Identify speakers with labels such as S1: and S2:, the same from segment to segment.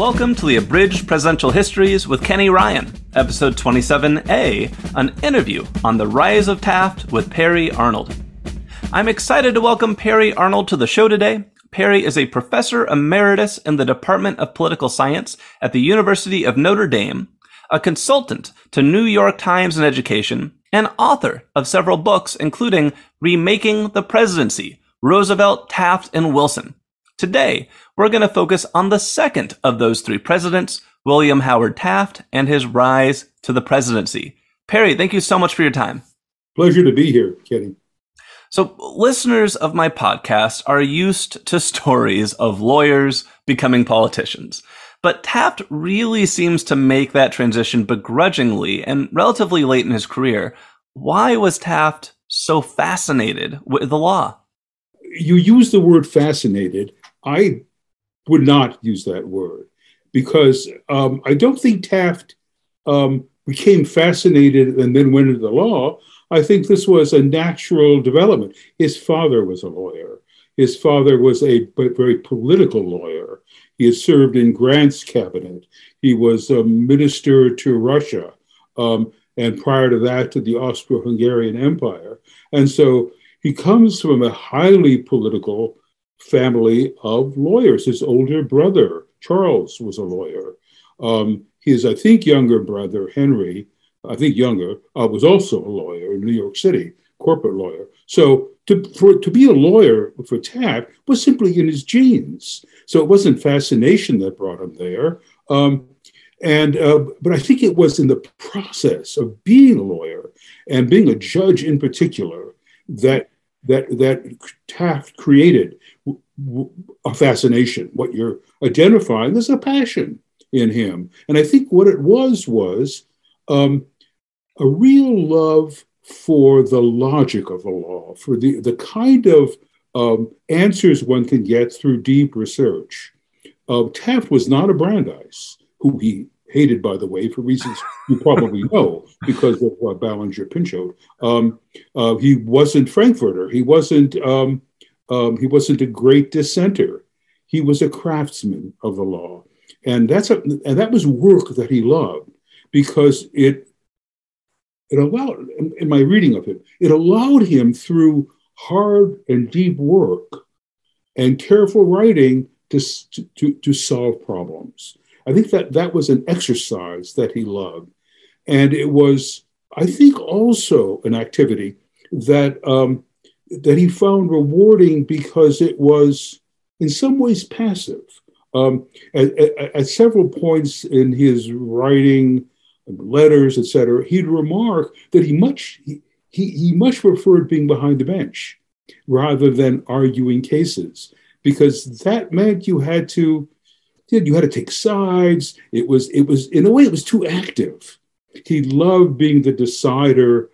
S1: Welcome to the Abridged Presidential Histories with Kenny Ryan, episode 27A, an interview on the rise of Taft with Peri Arnold. I'm excited to welcome Peri Arnold to the show today. Peri is a professor emeritus in the Department of Political Science at the University of Notre Dame, a consultant to New York Times and Education, and author of several books, including Remaking the Presidency, Roosevelt, Taft, and Wilson. Today, we're going to focus on the second of those three presidents, William Howard Taft, and his rise to the presidency. Peri, thank you so much for your time.
S2: Pleasure to be here, Kenny.
S1: So, listeners of my podcast are used to stories of lawyers becoming politicians. But Taft really seems to make that transition begrudgingly and relatively late in his career. Why was Taft so fascinated with the law?
S2: You use the word fascinated. I would not use that word because um, I don't think Taft um, became fascinated and then went into the law. I think this was a natural development. His father was a lawyer. His father was a very political lawyer. He had served in Grant's cabinet. He was a minister to Russia, um, and prior to that, to the Austro Hungarian Empire. And so he comes from a highly political family of lawyers. His older brother, Charles, was a lawyer. Um, his, I think, younger brother, Henry, I think younger, uh, was also a lawyer in New York City, corporate lawyer. So to, for, to be a lawyer for Taft was simply in his genes. So it wasn't fascination that brought him there. Um, and uh, but I think it was in the process of being a lawyer and being a judge in particular that that that Taft created a fascination. What you're identifying is a passion in him, and I think what it was was um, a real love for the logic of the law, for the the kind of um, answers one can get through deep research. Uh, Taft was not a Brandeis, who he hated, by the way, for reasons you probably know, because of uh, Ballinger Pinchot. Um, uh, he wasn't Frankfurter. He wasn't. Um, um, he wasn't a great dissenter. He was a craftsman of the law, and that's a, and that was work that he loved because it it allowed in, my reading of him it allowed him through hard and deep work and careful writing to, to, to solve problems. I think that that was an exercise that he loved. And it was, I think, also an activity that, um, that he found rewarding because it was, in some ways, passive. Um, at, at, at, several points in his writing, letters, etc., he'd remark that he much he, he, he much preferred being behind the bench rather than arguing cases because that meant you had to you had to take sides. It was, it was, in a way, it was too active. He loved being the decider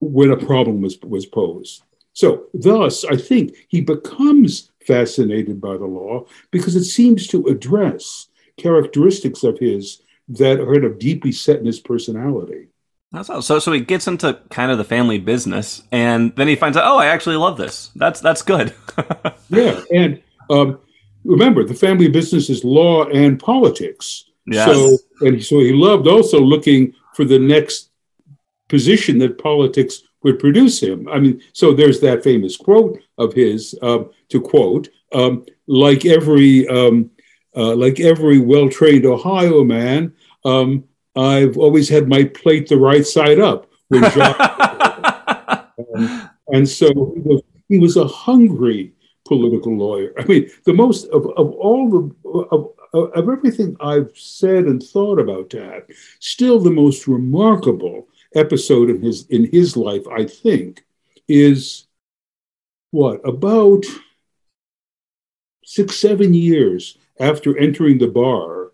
S2: when a problem was, was posed. So, thus, I think he becomes fascinated by the law because it seems to address characteristics of his that are kind of deeply set in his personality.
S1: That's. So, so he gets into kind of the family business, and then he finds out, oh, I actually love this. That's that's good.
S2: yeah, and um, remember the family business is law and politics.
S1: Yes.
S2: So and so he loved also looking for the next position that politics would produce him. I mean, so there's that famous quote of his um, to quote, um, like every um, uh, like every well-trained Ohio man, um, I've always had my plate the right side up. When John, um, and so he was, he was a hungry political lawyer. I mean, the most of, of all the of, of everything I've said and thought about Taft, still the most remarkable episode in his in his life, I think, is what about six seven years after entering the bar,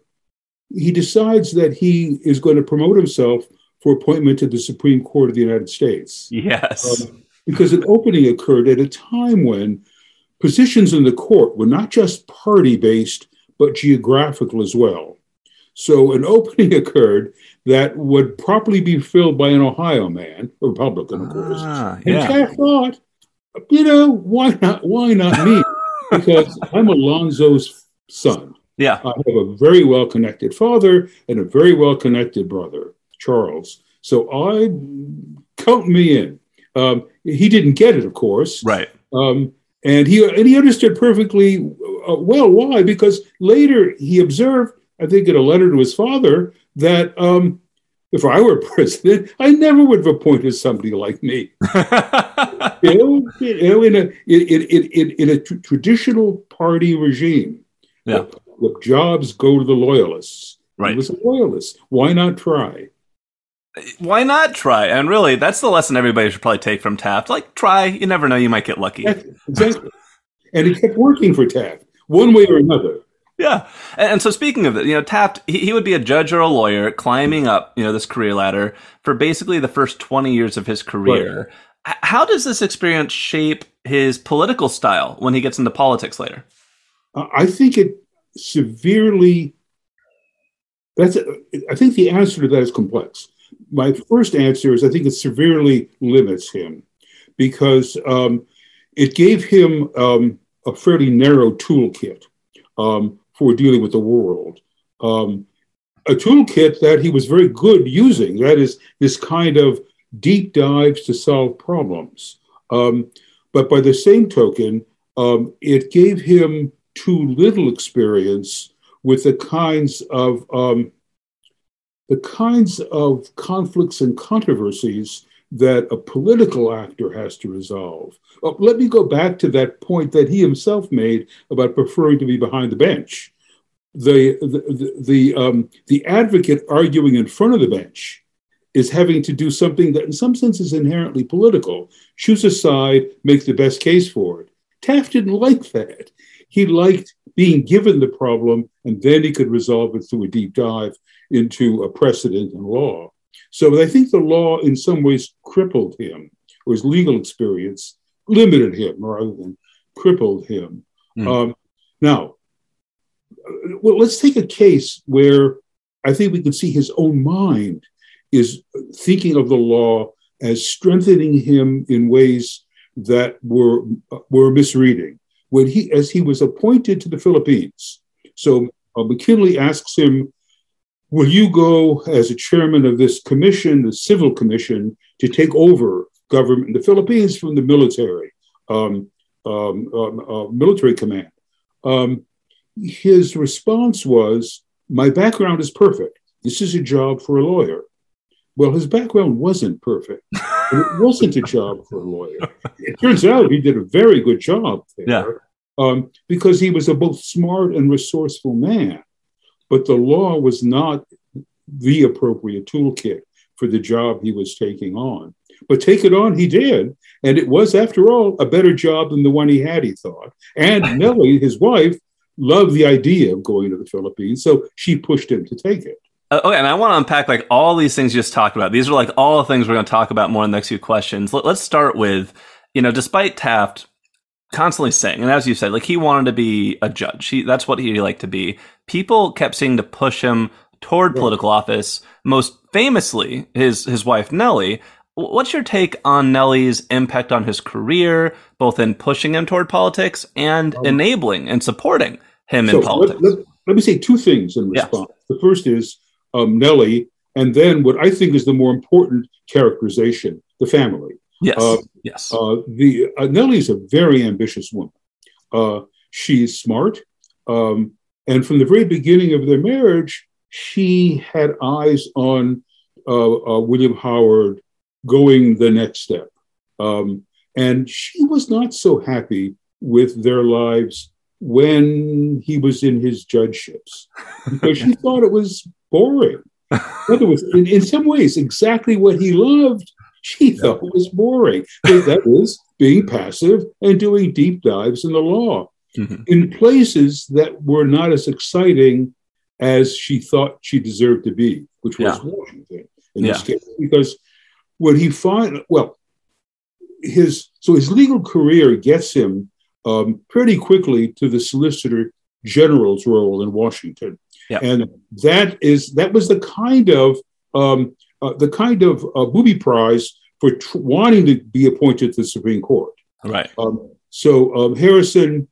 S2: he decides that he is going to promote himself for appointment to the Supreme Court of the United States.
S1: Yes.
S2: Um, because an opening occurred at a time when Positions in the court were not just party based, but geographical as well. So an opening occurred that would properly be filled by an Ohio man, a Republican, of course.
S1: Ah,
S2: and yeah. Taft thought, you know, why not? Why not me? because I'm Alphonso's son.
S1: Yeah.
S2: I have a very well connected father and a very well connected brother, Charles. So I count me in. Um, he didn't get it, of course.
S1: Right.
S2: Um, and he and he understood perfectly uh, well why because later he observed, I think, in a letter to his father that um, if I were president, I never would have appointed somebody like me. you know, you know, in a in in in, a tr- traditional party regime,
S1: Yeah.
S2: the, the jobs go to the loyalists.
S1: Right.
S2: He was a loyalist. Why not try?
S1: Why not try? And really, that's the lesson everybody should probably take from Taft. Like, try. You never know. You might get lucky.
S2: Exactly. and it kept working for Taft, one way or another.
S1: Yeah. And, and so speaking of it, you know, Taft, he, he would be a judge or a lawyer climbing up, you know, this career ladder for basically the first 20 years of his career. H- How does this experience shape his political style when he gets into politics later?
S2: I think it severely. That's. I think the answer to that is complex. My first answer is I think it severely limits him, because um, it gave him um, a fairly narrow toolkit um, for dealing with the world. Um, a toolkit that he was very good using. That is this kind of deep dives to solve problems. Um, but by the same token, um, it gave him too little experience with the kinds of um, the kinds of conflicts and controversies that a political actor has to resolve. Uh, let me go back to that point that he himself made about preferring to be behind the bench. The the the, the, um, the advocate arguing in front of the bench is having to do something that, in some sense, is inherently political. Choose a side, make the best case for it. Taft didn't like that. He liked being given the problem, and then he could resolve it through a deep dive into a precedent in law. So I think the law, in some ways, crippled him, or his legal experience limited him rather than crippled him.
S1: Mm.
S2: Um, now, well, let's take a case where I think we can see his own mind is thinking of the law as strengthening him in ways that were were misreading. When he, as he was appointed to the Philippines, so uh, McKinley asks him, "Will you go as a chairman of this commission, the civil commission, to take over government in the Philippines from the military, um, um, um, uh, military command?" Um, his response was, "My background is perfect. This is a job for a lawyer." Well, his background wasn't perfect. It wasn't a job for a lawyer. It turns out he did a very good job there
S1: Yeah.
S2: um, because he was a both smart and resourceful man. But the law was not the appropriate toolkit for the job he was taking on. But take it on, he did. And it was, after all, a better job than the one he had, he thought. And Nellie, his wife, loved the idea of going to the Philippines. So she pushed him to take it.
S1: Uh, okay, and I want to unpack like all these things you just talked about. These are like all the things we're going to talk about more in the next few questions. Let, let's start with, you know, despite Taft constantly saying, and as you said, like he wanted to be a judge. He, that's what he liked to be. People kept seeing to push him toward
S2: Right.
S1: political office. Most famously, his his wife Nellie. What's your take on Nellie's impact on his career, both in pushing him toward politics and
S2: Um,
S1: enabling and supporting him
S2: So
S1: in politics?
S2: Let, let- let me say two things in
S1: Yeah.
S2: response. The first is um, Nellie, and then what I think is the more important characterization, the family.
S1: Yes,
S2: uh,
S1: yes,
S2: Uh, the uh, Nellie's a very ambitious woman. Uh, she's smart, um, and from the very beginning of their marriage, she had eyes on uh, uh, William Howard going the next step, um, and she was not so happy with their lives when he was in his judgeships because she thought it was boring. In other words, in, in some ways, exactly what he loved, she thought was boring. But that was being passive and doing deep dives in the law
S1: Mhm.
S2: in places that were not as exciting as she thought she deserved to be, which was
S1: Yeah.
S2: Washington in this case. Because when he find well, his so his legal career gets him um, pretty quickly to the Solicitor General's role in Washington,
S1: Yeah.
S2: and that is that was the kind of um, uh, the kind of uh, booby prize for tr- wanting to be appointed to the Supreme Court.
S1: right.
S2: Um, so um, Harrison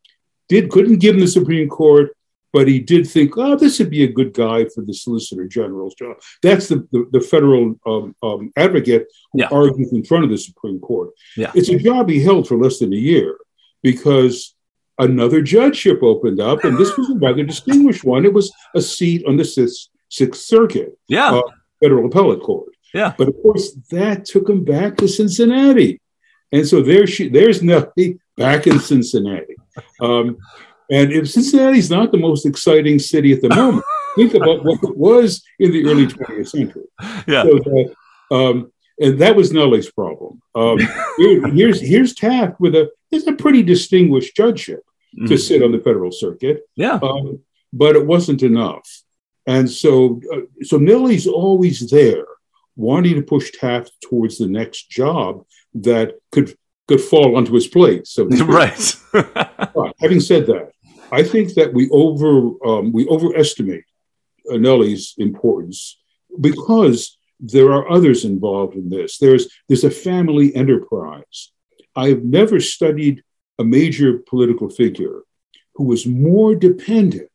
S2: did couldn't give him the Supreme Court, but he did think, oh, this would be a good guy for the Solicitor General's job. That's the, the, the federal um, um, advocate who
S1: Yeah.
S2: argues in front of the Supreme Court.
S1: Yeah.
S2: It's a job he held for less than a year because another judgeship opened up, and this was a rather distinguished one. It was a seat on the Sixth, Sixth Circuit,
S1: Yeah.
S2: Uh, Federal Appellate Court.
S1: Yeah.
S2: But of course, that took him back to Cincinnati. And so there she, there's Nellie back in Cincinnati. Um, and if Cincinnati's not the most exciting city at the moment, think about what it was in the early 20th century.
S1: yeah.
S2: So that, um, and that was Nellie's problem. Um, here's here's Taft with a it's a pretty distinguished judgeship to
S1: Mhm.
S2: sit on the federal circuit,
S1: Yeah.
S2: um, but it wasn't enough. And so uh, so Nellie's always there, wanting to push Taft towards the next job that could could fall onto his plate. So
S1: right.
S2: Having said that, I think that we over um, we overestimate uh, Nellie's importance because there are others involved in this. There's there's a family enterprise. I've never studied a major political figure who was more dependent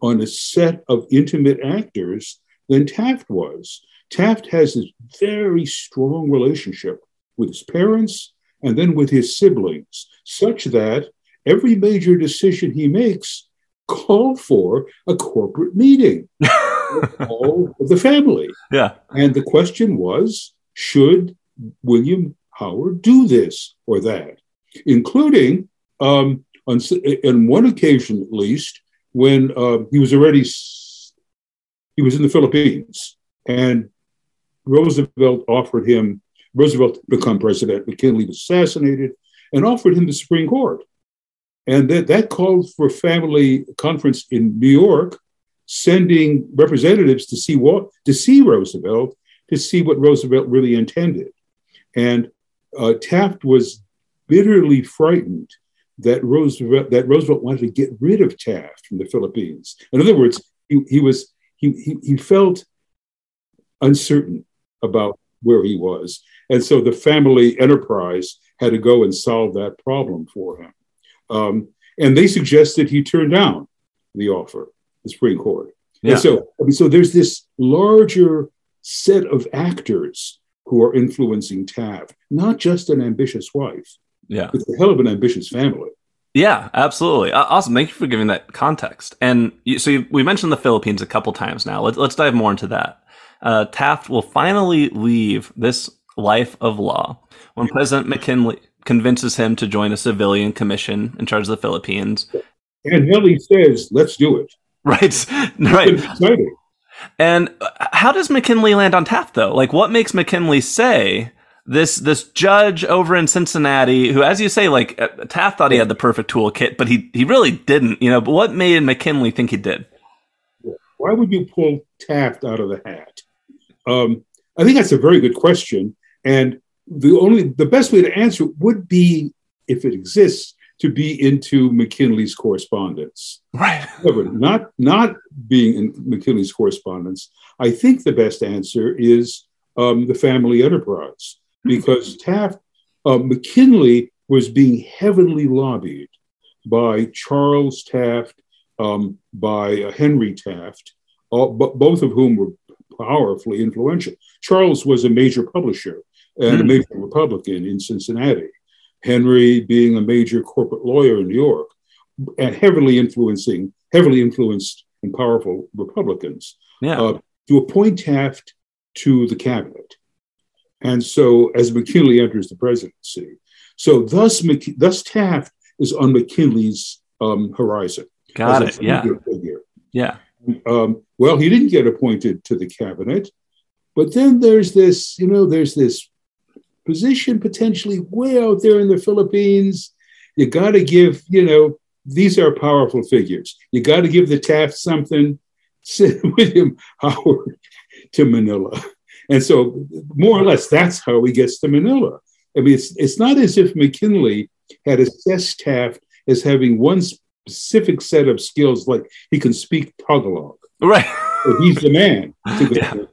S2: on a set of intimate actors than Taft was. Taft has this very strong relationship with his parents and then with his siblings, such that every major decision he makes called for a corporate meeting of all of the family.
S1: yeah.
S2: And the question was should William Howard do this or that? Including, um, on, on one occasion at least, when uh, he was already he was in the Philippines. And Roosevelt offered him Roosevelt to become president. McKinley was assassinated and offered him the Supreme Court, and that that called for a family conference in New York, sending representatives to see what to see Roosevelt to see what Roosevelt really intended, and uh, Taft was bitterly frightened that Roosevelt that Roosevelt wanted to get rid of Taft from the Philippines. In other words, he, he was he, he he felt uncertain about where he was, and so the family enterprise had to go and solve that problem for him. Um, and they suggested he turn down the offer, the Supreme Court.
S1: Yeah.
S2: And so, I mean, so there's this larger set of actors who are influencing Taft, not just an ambitious wife.
S1: Yeah.
S2: It's a hell of an ambitious family.
S1: Yeah, absolutely. Awesome. Thank you for giving that context. And you, so you, we mentioned the Philippines a couple times now. Let's, let's dive more into that. Uh, Taft will finally leave this life of law when President McKinley convinces him to join a civilian commission in charge of the Philippines.
S2: And Nellie says, let's do it.
S1: Right. Right. And uh, how does McKinley land on Taft though? Like what makes McKinley say this this judge over in Cincinnati who as you say like uh, Taft thought he had the perfect toolkit but he he really didn't, you know, but what made McKinley think he did?
S2: Why would you pull Taft out of the hat? Um, I think that's a very good question. And the only the best way to answer it would be, if it exists, to be into McKinley's correspondence.
S1: Right.
S2: However, not not being in McKinley's correspondence, I think the best answer is um, the family enterprise because Taft uh, McKinley was being heavily lobbied by Charles Taft, um, by uh, Henry Taft, all, b- both of whom were powerfully influential. Charles was a major publisher and a
S1: Hmm.
S2: major Republican in Cincinnati. Henry being a major corporate lawyer in New York and heavily influencing, heavily influenced and powerful Republicans
S1: Yeah.
S2: uh, to appoint Taft to the cabinet. And so, as McKinley enters the presidency, so thus, thus Taft is on McKinley's um, horizon.
S1: Got it. Yeah.
S2: figure- figure.
S1: Yeah.
S2: Um, well, he didn't get appointed to the cabinet, but then there's this, you know, there's this position potentially way out there in the Philippines. You got to give, you know, these are powerful figures. You got to give the Taft something. Send William Howard to Manila, and so more or less that's how he gets to Manila. I mean, it's it's not as if McKinley had assessed Taft as having one specific set of skills, like he can speak Tagalog.
S1: Right.
S2: So he's the man to go.
S1: Yeah.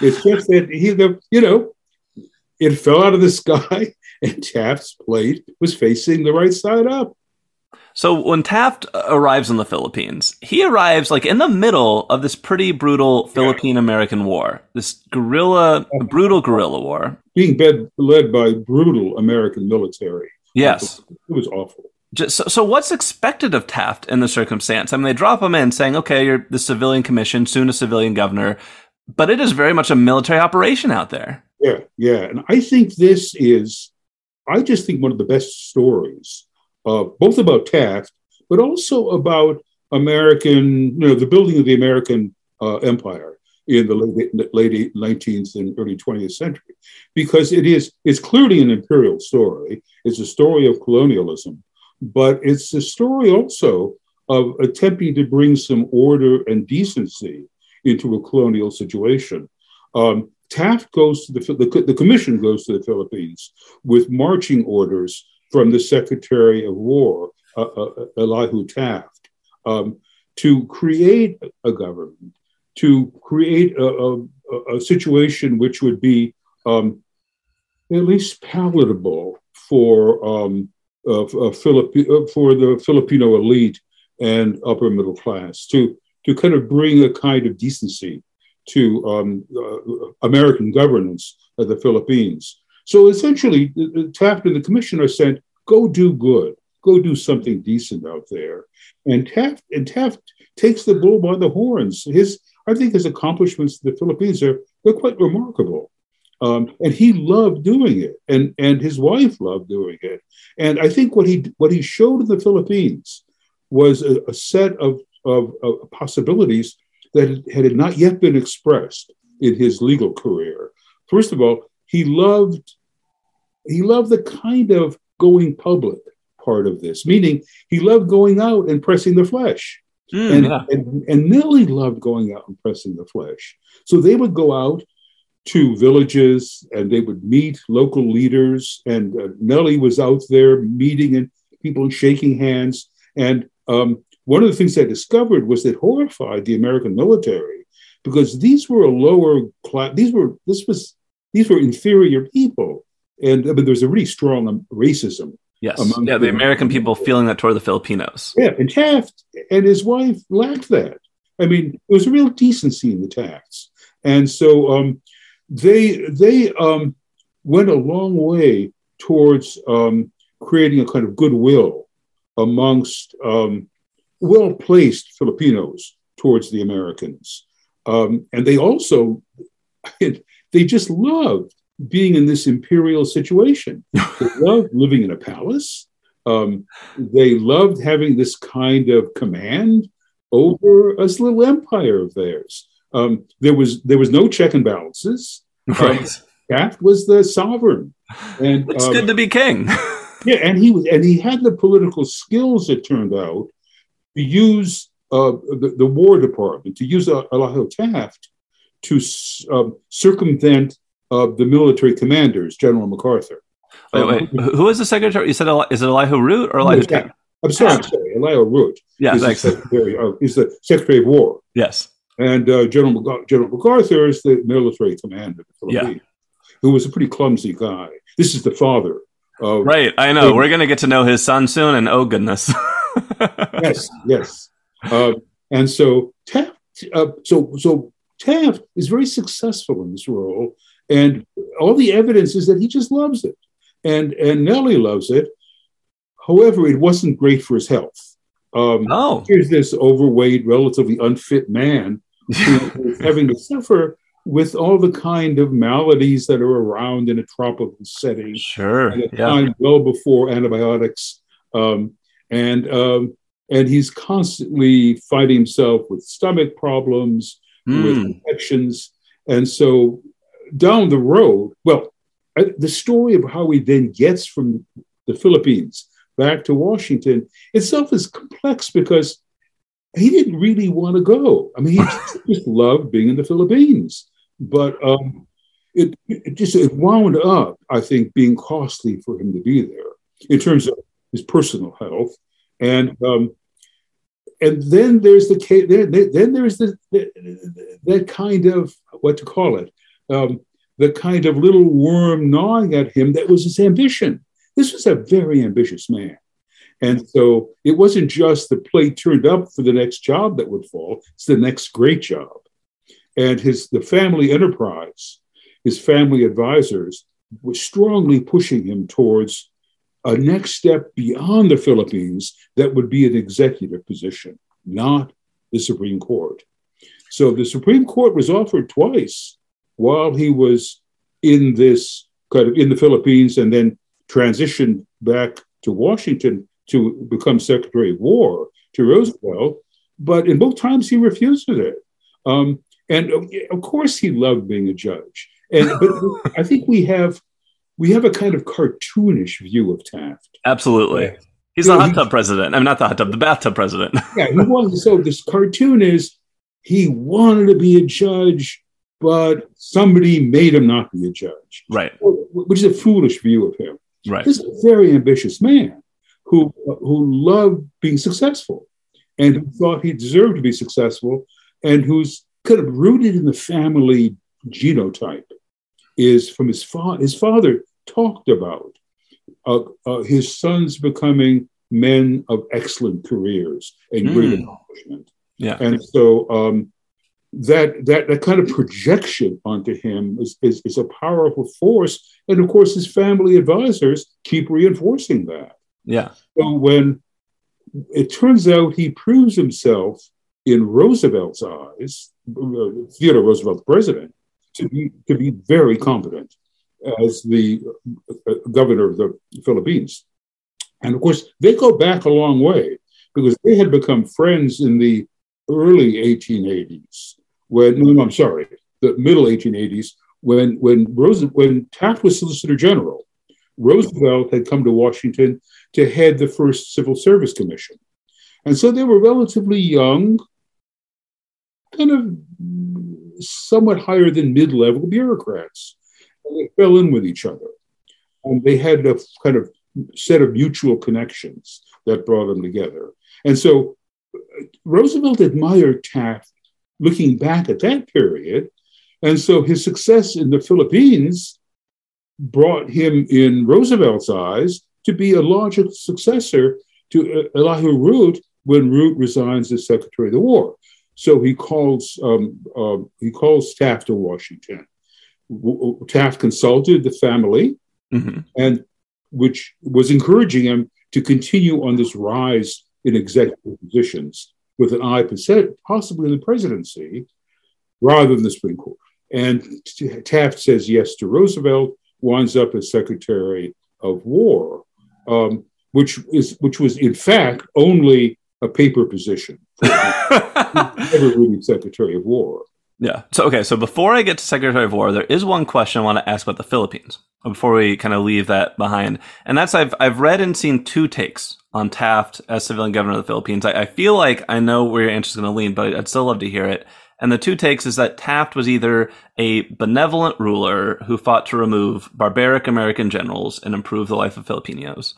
S2: It's just that he, the you know, it fell out of the sky, and Taft's plate was facing the right side up.
S1: So when Taft uh, arrives in the Philippines, he arrives like in the middle of this pretty brutal Philippine American War, this guerrilla, brutal guerrilla war,
S2: being led, led by brutal American military.
S1: Yes,
S2: it was awful.
S1: Just, so, so what's expected of Taft in the circumstance? I mean, they drop him in saying, "Okay, you're the civilian commission, soon a civilian governor," but it is very much a military operation out there.
S2: Yeah, yeah, and I think this is, I just think one of the best stories uh, both about Taft, but also about American, you know, the building of the American uh, empire in the late, late 19th and early 20th century, because it is it's clearly an imperial story. It's a story of colonialism, but it's a story also of attempting to bring some order and decency into a colonial situation. Um, Taft goes to the, the, the commission goes to the Philippines with marching orders from the Secretary of War, uh, uh, Elihu Taft, um, to create a government, to create a, a, a situation which would be um, at least palatable for um, uh, Philippi- uh, for the Filipino elite and upper middle class, to to kind of bring a kind of decency to um, uh, American governance of the Philippines. So essentially, Taft and the commissioner said, go do good, go do something decent out there. And Taft, and Taft takes the bull by the horns. His, I think his accomplishments in the Philippines are they're quite remarkable. Um, and he loved doing it, and and his wife loved doing it. And I think what he what he showed in the Philippines was a, a set of, of, of possibilities that had not yet been expressed in his legal career. First of all, he loved he loved the kind of going public part of this, meaning he loved going out and pressing the flesh. Mm, and, yeah. and, and Nellie loved going out and pressing the flesh. So they would go out to villages and they would meet local leaders. And uh, Nellie was out there meeting and people and shaking hands. And um, one of the things I discovered was that horrified the American military because these were a lower class. These were this was these were inferior people, and I mean, there was a really strong um, racism.
S1: Yes, yeah, the American people feeling that toward the Filipinos.
S2: Yeah, and Taft and his wife lacked that. I mean, there was a real decency in the Tafts, and so um, they they um, went a long way towards um, creating a kind of goodwill amongst um, well placed Filipinos towards the Americans. Um, and they also, they just loved being in this imperial situation. They loved living in a palace. Um, they loved having this kind of command over a little empire of theirs. Um, there was there was no check and balances.
S1: Right. Um,
S2: Taft was the sovereign,
S1: and it's um, good to be king.
S2: yeah, and he was, and he had the political skills. It turned out to use uh, the, the, War Department, to use Elihu Taft to um, circumvent uh, the military commanders, General MacArthur.
S1: Wait, wait. Um, Who is the secretary? You said is it Elihu Root or Elihu Taft?
S2: I'm sorry, I'm sorry. Elihu Root.
S1: Yeah,
S2: is
S1: thanks.
S2: The secretary of, he's the Secretary of War.
S1: Yes.
S2: And uh, General, General MacArthur is the military commander the yeah. who was a pretty clumsy guy. This is the father of.
S1: Right, I know. We're going to get to know his son soon, and oh, goodness.
S2: yes, yes. Uh, and so Taft, uh, so so Taft is very successful in this role, and all the evidence is that he just loves it, and and Nellie loves it. However, it wasn't great for his health.
S1: Um, oh,
S2: here's this overweight, relatively unfit man who is having to suffer with all the kind of maladies that are around in a tropical setting.
S1: Sure,
S2: at a yeah. time well before antibiotics. Um, and um, and he's constantly fighting himself with stomach problems, mm. with infections, and so down the road, well, the story of how he then gets from the Philippines back to Washington itself is complex because he didn't really want to go. I mean, he just loved being in the Philippines, but um, it, it just it wound up, I think, being costly for him to be there in terms of his personal health, and um, and then there's the case. Then, then there's the, the, that kind of what to call it, um, the kind of little worm gnawing at him that was his ambition. This was a very ambitious man, And so it wasn't just the plate turned up for the next job that would fall, it's the next great job. And his the family enterprise, his family advisors were strongly pushing him towards a next step beyond the Philippines that would be an executive position, not the Supreme Court. So the Supreme Court was offered twice while he was in this kind of in the Philippines and then transitioned back to Washington to become Secretary of War to Roosevelt, but in both times he refused it. Um, and of course, he loved being a judge. And but I think we have we have a kind of cartoonish view of Taft.
S1: Absolutely. He's the hot tub president. I'm mean, not the hot tub, the bathtub president.
S2: yeah, he was. So this cartoon is he wanted to be a judge, but somebody made him not be a judge.
S1: Right.
S2: Which is a foolish view of him.
S1: Right.
S2: This is a very ambitious man who who loved being successful and who thought he deserved to be successful and who's kind of rooted in the family genotype is from his father. His father talked about uh, uh, his sons becoming men of excellent careers and mm. great accomplishment.
S1: Yeah,
S2: and so um, that that that kind of projection onto him is, is, is a powerful force, and of course, his family advisors keep reinforcing that.
S1: Yeah.
S2: So when it turns out he proves himself in Roosevelt's eyes, Theodore Roosevelt, president, to be to be very competent as the uh, governor of the Philippines. And of course, they go back a long way because they had become friends in the early 1880s. When no, I'm sorry, the middle 1880s, when when Rose, when Taft was Solicitor General, Roosevelt had come to Washington to head the first Civil Service Commission, and so they were relatively young, kind of somewhat higher than mid-level bureaucrats. And they fell in with each other, and they had a kind of set of mutual connections that brought them together. And so uh, Roosevelt admired Taft looking back at that period. And so his success in the Philippines brought him, in Roosevelt's eyes, to be a logical successor to Elihu Root when Root resigns as Secretary of the War. So he calls um, uh, he calls Taft to Washington. W- Taft consulted the family, mm-hmm. and which was encouraging him to continue on this rise in executive positions with an eye possibly in the presidency rather than the Supreme Court. And Taft says yes to Roosevelt, winds up as Secretary of War, um, which is which was in fact only a paper position. never really Secretary of War.
S1: Yeah. So okay. So before I get to Secretary of War, there is one question I want to ask about the Philippines before we kind of leave that behind, and that's I've I've read and seen two takes on Taft as civilian governor of the Philippines. I, I feel like I know where your answer is going to lean, but I'd still love to hear it. And the two takes is that Taft was either a benevolent ruler who fought to remove barbaric American generals and improve the life of Filipinos,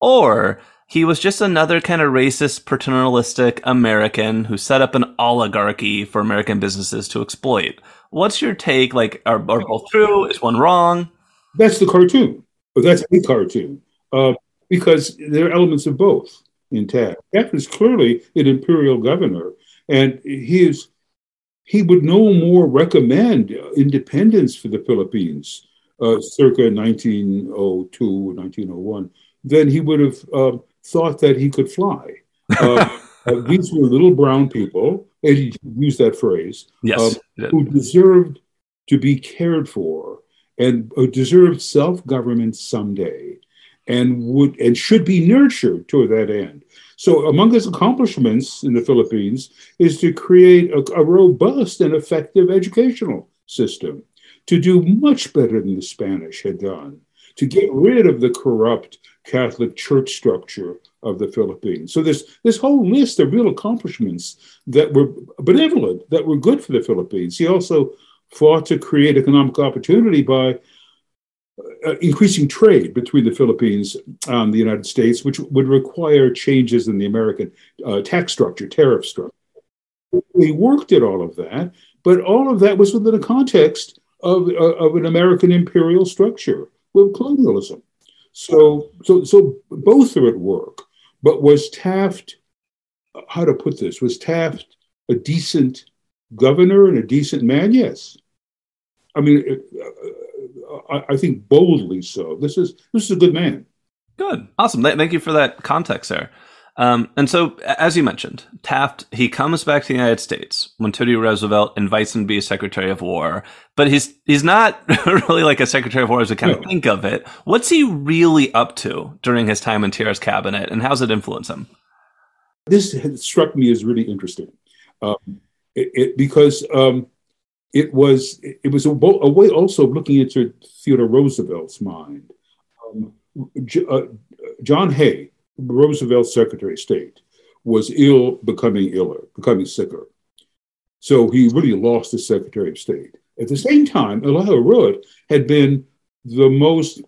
S1: or he was just another kind of racist, paternalistic American who set up an oligarchy for American businesses to exploit. What's your take? Like, are, are both true? Is one wrong?
S2: That's the cartoon. That's a cartoon. Uh, because there are elements of both in Taft. Taft is clearly an imperial governor, and he is he would no more recommend independence for the Philippines uh, circa 1902, 1901, than he would have uh, thought that he could fly. Uh, uh, these were little brown people, and he used that phrase,
S1: yes,
S2: um, who deserved to be cared for and uh, deserved self government someday, and would and should be nurtured to that end. So, among his accomplishments in the Philippines is to create a, a robust and effective educational system, to do much better than the Spanish had done to get rid of the corrupt Catholic church structure of the Philippines. So this this whole list of real accomplishments that were benevolent, that were good for the Philippines. He also fought to create economic opportunity by uh, increasing trade between the Philippines and the United States, which would require changes in the American uh, tax structure, tariff structure. He worked at all of that, but all of that was within the context of, uh, of an American imperial structure with colonialism. So, so, so both are at work. but was Taft, how to put this, was Taft a decent governor and a decent man? Yes. I mean, uh, I think boldly so. This is this is a good man.
S1: Good, awesome. Thank you for that context there. Um, and so, as you mentioned, Taft, he comes back to the United States when Teddy Roosevelt invites him to be a Secretary of War, but he's he's not really like a Secretary of War as we kind of think of it. What's he really up to during his time in TR's cabinet, and how's it influence him?
S2: This struck me as really interesting, um, it, it, because um, it was it was a, a, way also of looking into Theodore Roosevelt's mind. Um, J- uh, John Hay Roosevelt's Secretary of State was ill, becoming iller, becoming sicker. So he really lost his Secretary of State. At the same time, Elihu Root had been the most,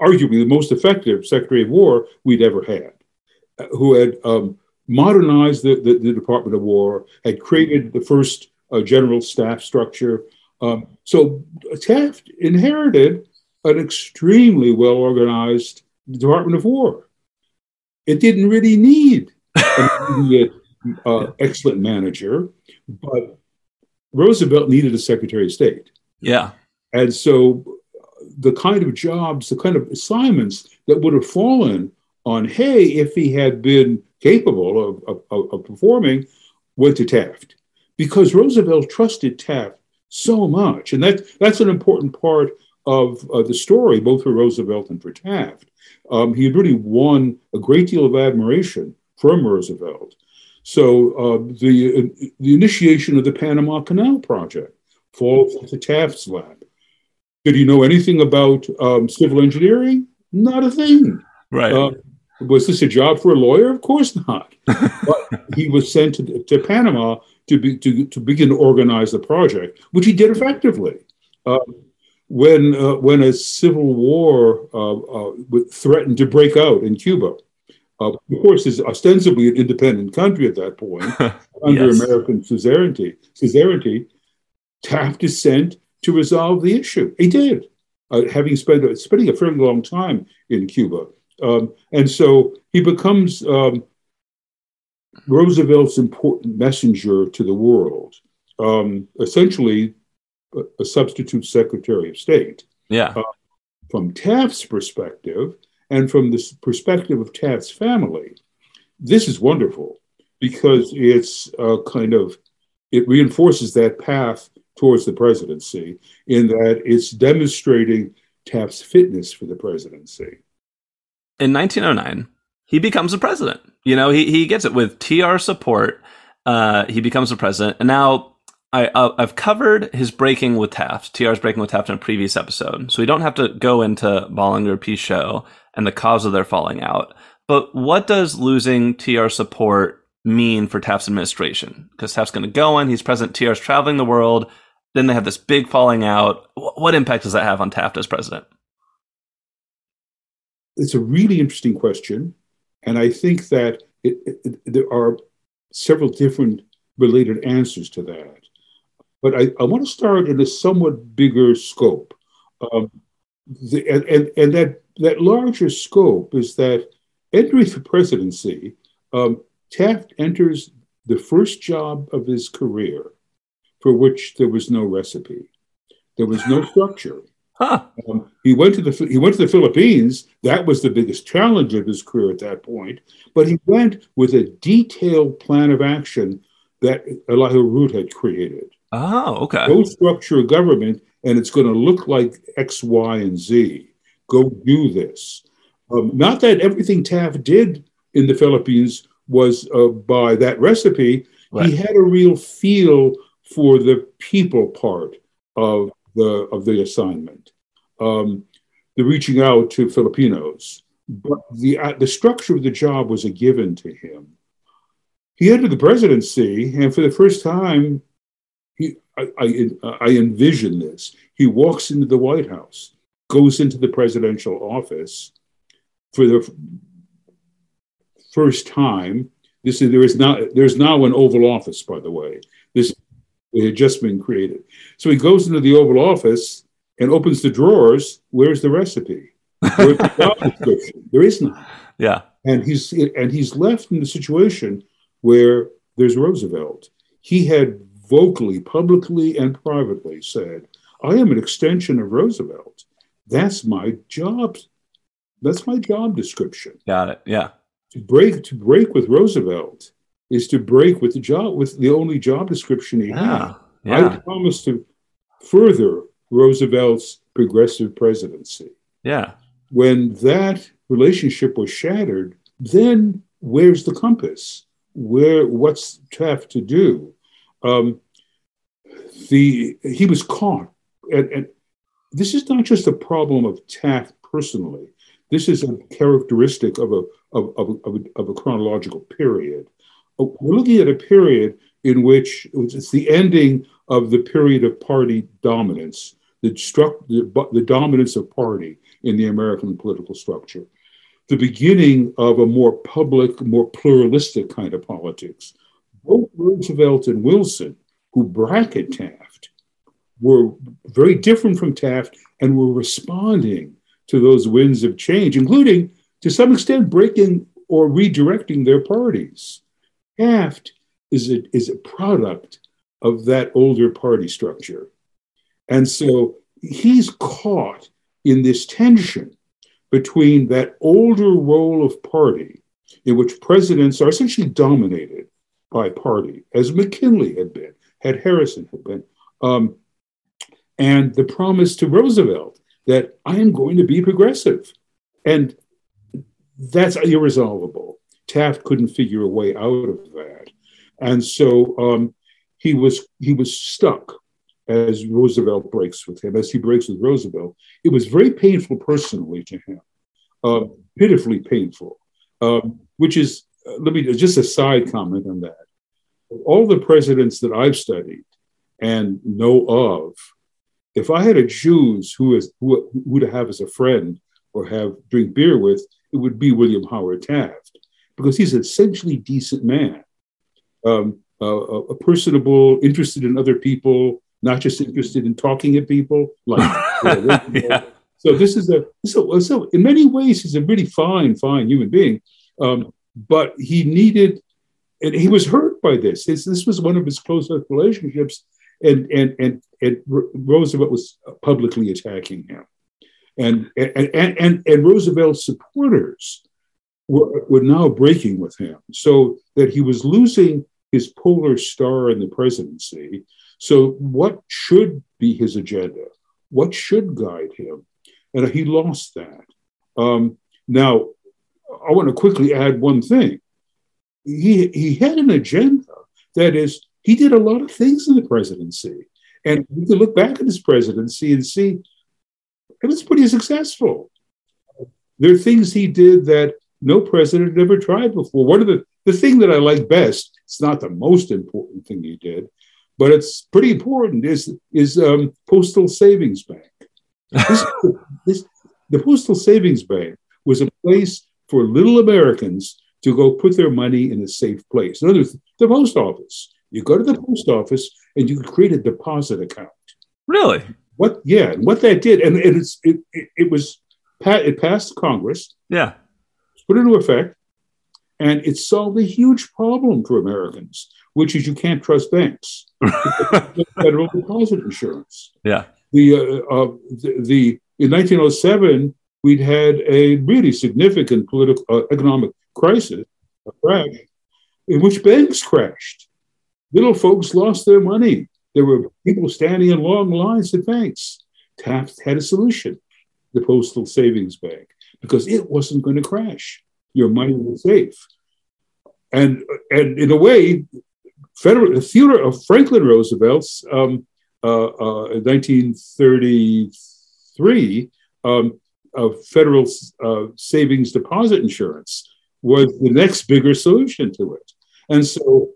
S2: arguably the most effective Secretary of War we'd ever had, who had um, modernized the, the, the, Department of War, had created the first uh, general staff structure. Um, so Taft inherited an extremely well organized Department of War. It didn't really need an immediate, uh, excellent manager, but Roosevelt needed a Secretary of State.
S1: Yeah.
S2: And so the kind of jobs, the kind of assignments that would have fallen on Hay if he had been capable of, of, of performing went to Taft because Roosevelt trusted Taft so much. And that, that's an important part of uh, the story, both for Roosevelt and for Taft um, he had really won a great deal of admiration from Roosevelt. So uh, the, uh, the initiation of the Panama Canal Project falls into Taft's lap. Did he know anything about um, civil engineering? Not a thing.
S1: Right. Uh,
S2: was this a job for a lawyer? Of course not. but he was sent to, to Panama to, be, to, to begin to organize the project, which he did effectively. Um, when uh, when a civil war uh, uh, threatened to break out in Cuba. Uh, of course, is ostensibly an independent country at that point under yes. American suzerainty. Suzerainty, Taft is sent to resolve the issue. He did, uh, having spent spending a fairly long time in Cuba, um, and so he becomes um, Roosevelt's important messenger to the world. Um, essentially, a substitute Secretary of State.
S1: Yeah. Uh,
S2: from Taft's perspective and from the perspective of Taft's family, this is wonderful because it's uh, kind of it reinforces that path towards the presidency in that it's demonstrating Taft's fitness for the presidency.
S1: In 1909, he becomes a president. You know, he, he gets it with TR support. Uh, he becomes a president. And now I, uh, I've covered his breaking with Taft, TR's breaking with Taft in a previous episode, so we don't have to go into Ballinger Pinchot and the cause of their falling out. But what does losing TR support mean for Taft's administration? Because Taft's going to go in, he's president, TR's traveling the world, then they have this big falling out. What impact does that have on Taft as president?
S2: It's a really interesting question. And I think that it, it, there are several different related answers to that. But I, I want to start in a somewhat bigger scope. Um, the, and, and, and that, that larger scope is that entering the presidency, um, Taft enters the first job of his career for which there was no recipe. There was no structure. Huh. Um, he went to the he went to the Philippines. That was the biggest challenge of his career at that point. But he went with a detailed plan of action that Elihu Root had created.
S1: Oh, okay.
S2: Go structure a government, and it's going to look like X, Y, and Z. Go do this. Um, not that everything Taft did in the Philippines was uh, by that recipe. Right. He had a real feel for the people part of the of the assignment, um, the reaching out to Filipinos. But the uh, the structure of the job was a given to him. He entered the presidency, and for the first time, I, I, I envision this. He walks into the White House, goes into the presidential office for the first time. This is there is now there's now an Oval Office, by the way. This it had just been created. So he goes into the Oval Office and opens the drawers. Where's the recipe? Where's the job description? There is none.
S1: Yeah.
S2: And he's and he's left in the situation where there's Roosevelt. He had vocally, publicly, and privately said, I am an extension of Roosevelt. That's my job. That's my job description.
S1: Got it. Yeah.
S2: To break to break with Roosevelt is to break with the job with the only job description he yeah. had. Yeah. I promised to further Roosevelt's progressive presidency.
S1: Yeah.
S2: When that relationship was shattered, then where's the compass? Where what's Taft to do? Um, the he was caught, and, and this is not just a problem of Taft personally. This is a characteristic of a of, of, of, a, of a chronological period. Uh, we're looking at a period in which it's the ending of the period of party dominance, the, struck, the, the dominance of party in the American political structure, the beginning of a more public, more pluralistic kind of politics. Both Roosevelt and Wilson, who bracket Taft, were very different from Taft and were responding to those winds of change, including to some extent breaking or redirecting their parties. Taft is a, is a product of that older party structure. And so he's caught in this tension between that older role of party, in which presidents are essentially dominated by party, as McKinley had been, had Harrison had been, um, and the promise to Roosevelt that I am going to be progressive. And that's irresolvable. Taft couldn't figure a way out of that. And so um, he was he was stuck as Roosevelt breaks with him, as he breaks with Roosevelt. It was very painful personally to him, uh, pitifully painful. Um, which is, uh, let me just a side comment on that. All the presidents that I've studied and know of, if I had a choose who is who, who to have as a friend or have drink beer with, it would be William Howard Taft because he's an essentially decent man um, uh, a personable, interested in other people, not just interested in talking at people. Like, yeah. so this is a so, so in many ways he's a really fine, fine human being, um, but he needed, and he was hurt by this. His, this was one of his closest relationships, and and and and Roosevelt was publicly attacking him, and and and and, and Roosevelt's supporters were, were now breaking with him, so that he was losing his polar star in the presidency. So, what should be his agenda? What should guide him? And he lost that. Um, now, I want to quickly add one thing. He, he had an agenda. That is, he did a lot of things in the presidency. And you can look back at his presidency and see it was pretty successful. There are things he did that no president had ever tried before. One of the, the thing that I like best it's not the most important thing he did, but it's pretty important. Is is um, Postal Savings Bank? This, this, the Postal Savings Bank was a place for little Americans to go put their money in a safe place. In other words, the post office. You go to the post office and you create a deposit account.
S1: Really?
S2: What? Yeah, and what that did, and, and it's it, it, it was it passed Congress.
S1: Yeah,
S2: put into effect, and it solved a huge problem for Americans, which is you can't trust banks. federal deposit insurance.
S1: Yeah.
S2: The, uh, uh, the, the, in 1907, we'd had a really significant political uh, economic crisis, a crash, in which banks crashed. Little folks lost their money. There were people standing in long lines at banks. Taft had a solution, the Postal Savings Bank, because it wasn't going to crash your money was safe. And, and in a way, Federal, Theodore of Franklin Roosevelt's um, uh, uh, 1933 um, federal uh, savings deposit insurance was the next bigger solution to it. And so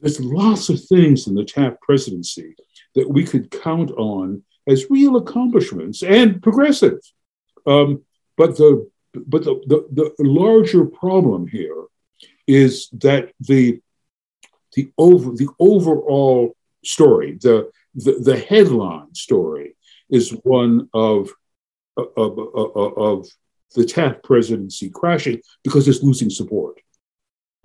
S2: there's lots of things in the Taft presidency that we could count on as real accomplishments and progressive. Um, but the but the, the, the larger problem here is that the the over the overall story, the the, the headline story, is one of of, of, of the Taft presidency crashing because it's losing support.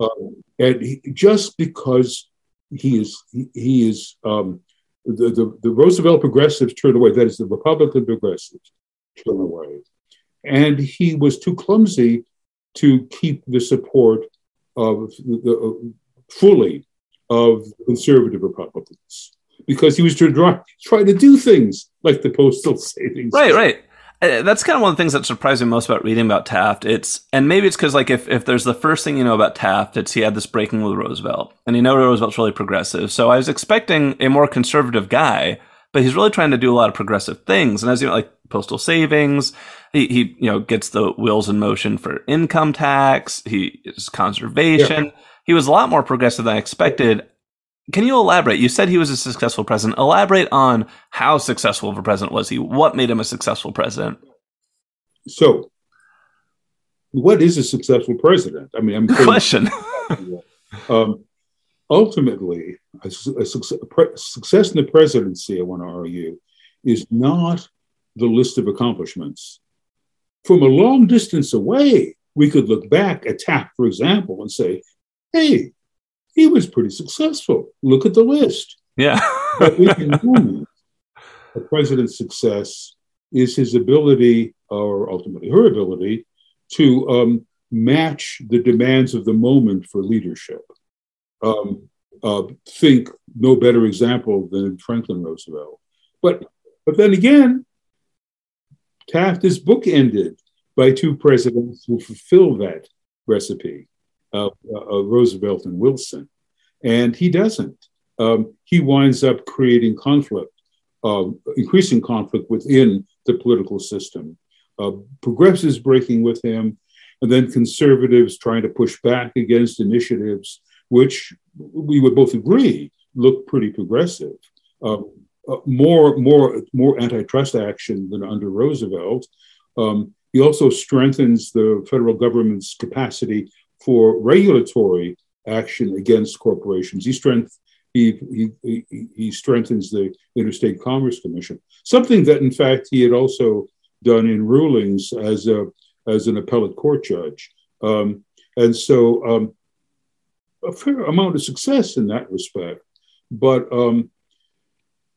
S2: Um, and he, just because he is he, he is um, the, the, the Roosevelt progressives turned away. That is the Republican progressives turned away, and he was too clumsy to keep the support of the, uh, fully of conservative Republicans because he was trying to try to do things like the postal savings.
S1: Right, right. Uh, that's kind of one of the things that surprised me most about reading about Taft. It's and maybe it's because like if if there's the first thing you know about Taft, it's he had this breaking with Roosevelt, and you know Roosevelt's really progressive. So I was expecting a more conservative guy, but he's really trying to do a lot of progressive things. And as you know, like postal savings, he he you know gets the wheels in motion for income tax. He is conservation. Yeah. He was a lot more progressive than I expected. Can you elaborate? You said he was a successful president. Elaborate on how successful of a president was he? What made him a successful president?
S2: So, what is a successful president? I mean, I'm
S1: question.
S2: um, ultimately, a, a, success in the presidency, I want to argue, is not the list of accomplishments. From a long distance away, we could look back at Taft, for example, and say, hey, he was pretty successful. Look at the list.
S1: Yeah.
S2: what we can do a president's success is his ability, or ultimately her ability, to um, match the demands of the moment for leadership. Um, uh, think no better example than Franklin Roosevelt. But but then again, Taft is bookended by two presidents who fulfill that recipe of, uh, Roosevelt and Wilson. And he doesn't. Um, he winds up creating conflict, uh, increasing conflict within the political system. Uh, progressives breaking with him, and then conservatives trying to push back against initiatives, which we would both agree look pretty progressive. Um, uh, more, more, more antitrust action than under Roosevelt. Um, he also strengthens the federal government's capacity for regulatory action against corporations. He, strength, he, he, he, strengthens the Interstate Commerce Commission, something that, in fact, he had also done in rulings as, a, as an appellate court judge. Um, and so um, a fair amount of success in that respect, but, um,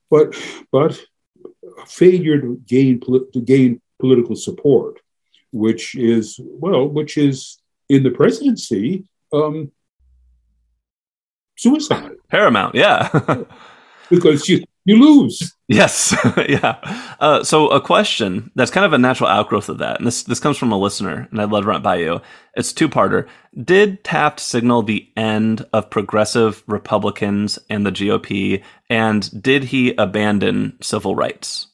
S2: but, but failure to gain, to gain political support, which is, well, which is in the presidency, um, suicide.
S1: Paramount, yeah.
S2: because you, you lose.
S1: Yes, yeah. Uh, so a question that's kind of a natural outgrowth of that, and this this comes from a listener, and I'd love to run it by you. It's two parter. Did Taft signal the end of progressive Republicans and the GOP, and did he abandon civil rights?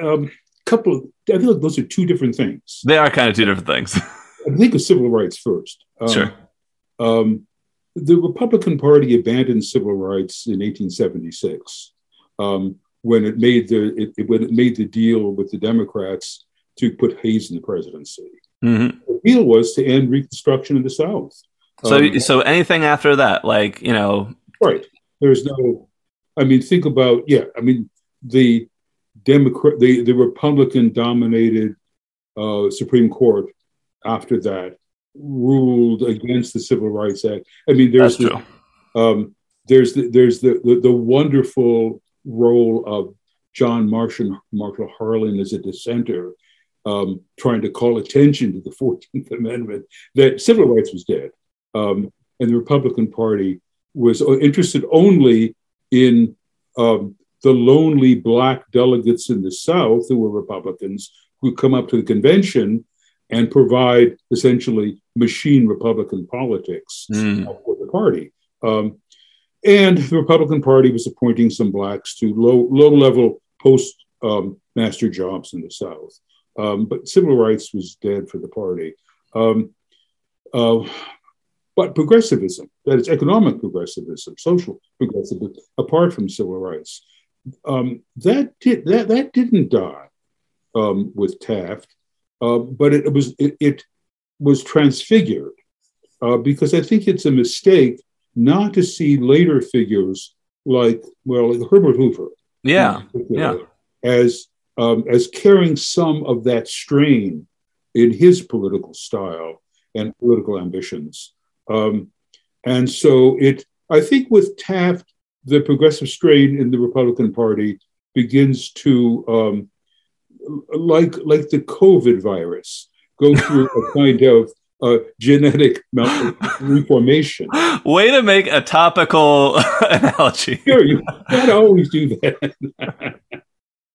S2: um, couple. of, I feel like those are two different things.
S1: They are kind of two different things.
S2: I think of civil rights first.
S1: Um, sure.
S2: Um, the Republican Party abandoned civil rights in 1876 um, when it made the it, when it made the deal with the Democrats to put Hayes in the presidency.
S1: Mm-hmm.
S2: The deal was to end Reconstruction in the South.
S1: So, um, so anything after that, like you know,
S2: right? There's no. I mean, think about yeah. I mean, the Democrat, the, the Republican dominated uh, Supreme Court after that ruled against the Civil Rights Act. I mean, there's the, um, there's the, there's the, the, the wonderful role of John Marshall Marshall Harlan as a dissenter, um, trying to call attention to the Fourteenth Amendment that civil rights was dead, um, and the Republican Party was interested only in um, the lonely black delegates in the South who were Republicans who come up to the convention and provide essentially machine Republican politics mm. for the party. Um, and the Republican Party was appointing some blacks to low low level post um, master jobs in the South. Um, but civil rights was dead for the party. Um, uh, but progressivism, that is economic progressivism, social progressivism, apart from civil rights, um, that did that that didn't die um, with Taft, uh, but it, was it, it, was transfigured uh, because I think it's a mistake not to see later figures like well like Herbert Hoover,
S1: yeah, yeah,
S2: as um, as carrying some of that strain in his political style and political ambitions. Um, and so it, I think, with Taft, the progressive strain in the Republican Party begins to, um, like like the COVID virus, go through a kind of uh, genetic reformation.
S1: Way to make a topical analogy.
S2: Sure, you gotta always do that.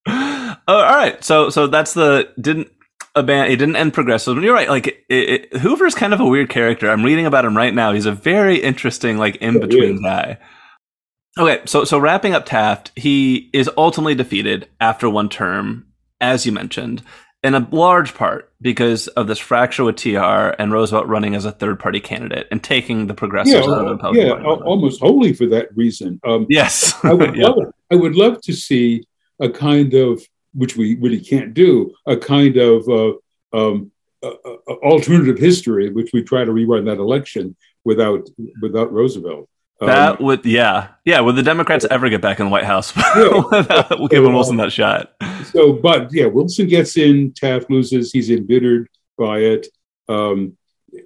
S1: oh, all right, so so that's the didn't a band. He didn't end progressive. You're right. Like it, it, Hoover's kind of a weird character. I'm reading about him right now. He's a very interesting, like in between guy. Okay, so so wrapping up Taft, he is ultimately defeated after one term, as you mentioned, in a large part because of this fracture with TR and Roosevelt running as a third party candidate and taking the progressives
S2: yeah,
S1: out of the Republican
S2: yeah,
S1: Party.
S2: almost wholly for that reason. Um,
S1: yes,
S2: I would
S1: yeah.
S2: love, I would love to see a kind of which we really can't do, a kind of uh, um, uh, uh, alternative history, which we try to rerun that election without without Roosevelt.
S1: Um, that would, yeah, yeah. Would the Democrats ever get back in the White House? Yeah. we'll give so, Wilson that shot.
S2: So, but yeah, Wilson gets in. Taft loses. He's embittered by it. Um,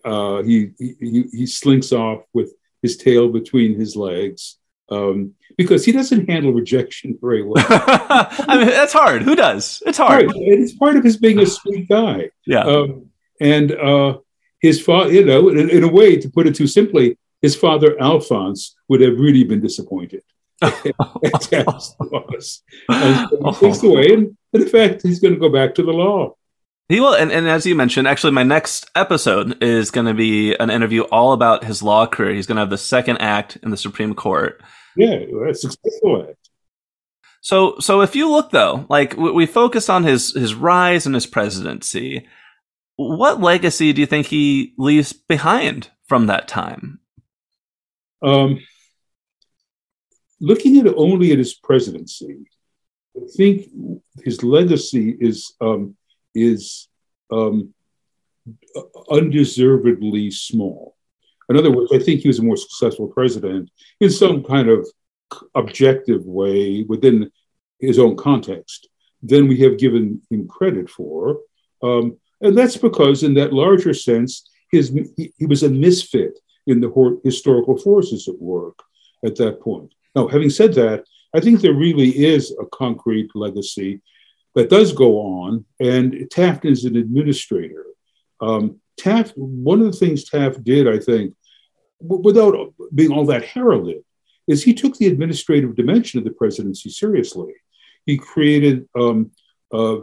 S2: uh, he, he he slinks off with his tail between his legs um, because he doesn't handle rejection very well.
S1: I mean, that's hard. Who does? It's hard.
S2: Right. And it's part of his being a sweet guy.
S1: Yeah. Um,
S2: and uh, his father, you know, in, in, a way, to put it too simply, his father Alphonso would have really been disappointed. at loss. And so takes oh. away, and in fact, he's going to go back to the law.
S1: He will, and, and as you mentioned, actually, my next episode is going to be an interview all about his law career. He's going to have the second act in the Supreme Court.
S2: Yeah, successful act.
S1: So, so if you look though, like we focus on his his rise and his presidency, what legacy do you think he leaves behind from that time?
S2: Um, looking at only at his presidency, I think his legacy is um, is um, undeservedly small. In other words, I think he was a more successful president in some kind of objective way within his own context than we have given him credit for. Um, and that's because, in that larger sense, his, he, he was a misfit in the historical forces at work at that point. Now, having said that, I think there really is a concrete legacy that does go on, and Taft is an administrator. Um, Taft, one of the things Taft did, I think, w- without being all that heralded, is he took the administrative dimension of the presidency seriously. He created um, a,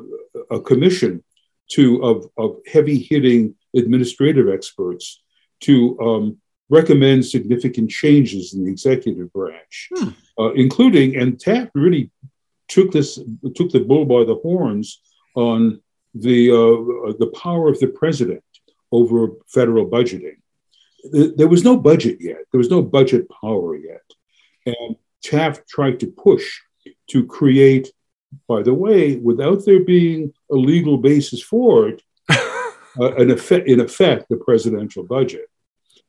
S2: a, commission to of, of heavy hitting administrative experts to um, recommend significant changes in the executive branch, hmm. uh, including and Taft really took this took the bull by the horns on the uh, the power of the president over federal budgeting. There was no budget yet. There was no budget power yet, and Taft tried to push to create. By the way, without there being a legal basis for it, uh, an effect, in effect, the presidential budget.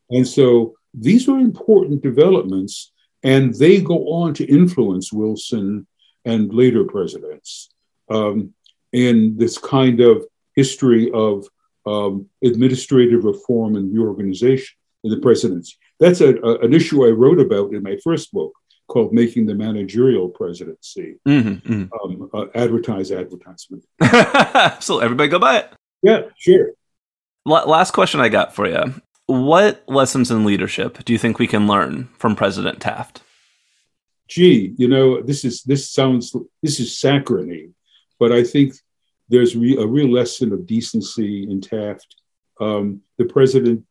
S2: And so these were important developments, and they go on to influence Wilson and later presidents um, in this kind of history of um, administrative reform and reorganization in the presidency. That's a, a, an issue I wrote about in my first book called Making the Managerial Presidency. Mm-hmm, mm-hmm. Um, uh, advertise advertisement.
S1: so everybody go buy it.
S2: Yeah, sure.
S1: L- last question I got for you. What lessons in leadership do you think we can learn from President Taft?
S2: gee, you know, this is this sounds this is saccharine, but I think there's re- a real lesson of decency in Taft. Um, the president,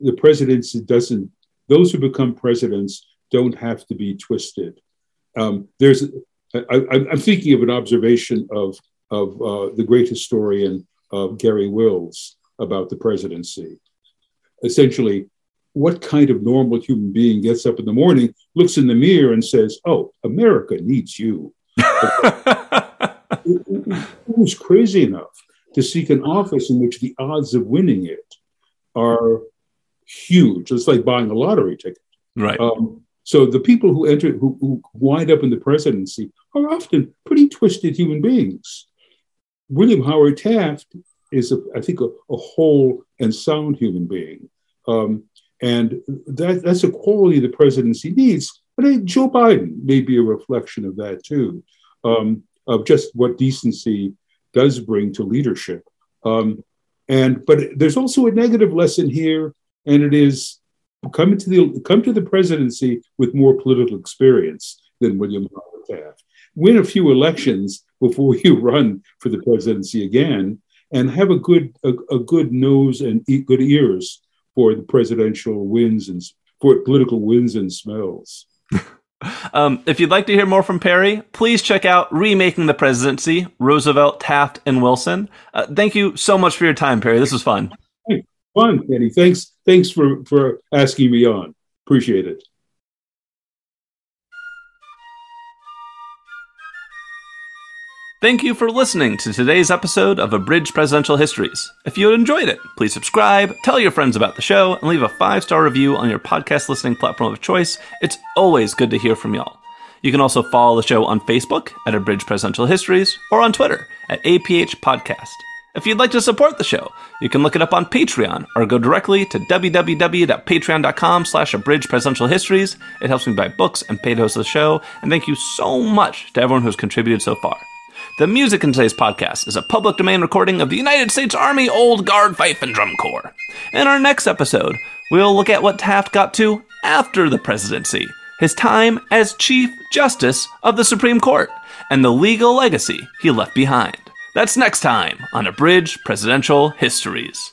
S2: the presidency doesn't. Those who become presidents don't have to be twisted. Um, there's, I, am thinking of an observation of of uh, the great historian uh, Garry Wills about the presidency. Essentially, what kind of normal human being gets up in the morning, looks in the mirror, and says, "Oh, America needs you"? Who's crazy enough to seek an office in which the odds of winning it are huge? It's like buying a lottery ticket.
S1: Right. Um,
S2: so the people who enter, who, who wind up in the presidency, are often pretty twisted human beings. William Howard Taft is, a, I think, a, a, whole and sound human being. Um, and that, that's a quality the presidency needs. But Joe Biden may be a reflection of that too, um, of just what decency does bring to leadership. Um, and but there's also a negative lesson here, and it is come to the come to the presidency with more political experience than William Howard Taft. Win a few elections before you run for the presidency again, and have a good a, a good nose and good ears for the presidential winds and for political winds and smells.
S1: Um, if you'd like to hear more from Peri, please check out Remaking the Presidency Roosevelt, Taft, and Wilson. Uh, thank you so much for your time, Peri. This was fun.
S2: Hey, fun, Kenny. Thanks, thanks for, for asking me on. Appreciate it.
S1: Thank you for listening to today's episode of Abridged Presidential Histories. If you enjoyed it, please subscribe, tell your friends about the show, and leave a five star review on your podcast listening platform of choice. It's always good to hear from y'all. You can also follow the show on Facebook at Abridged Presidential Histories or on Twitter at APH Podcast. If you'd like to support the show, you can look it up on Patreon or go directly to www.patreon.com slash abridged presidential histories. It helps me buy books and pay to host the show, and thank you so much to everyone who's contributed so far. The music in today's podcast is a public domain recording of the United States Army Old Guard Fife and Drum Corps. In our next episode, we'll look at what Taft got to after the presidency, his time as Chief Justice of the Supreme Court, and the legal legacy he left behind. That's next time on Abridged Presidential Histories.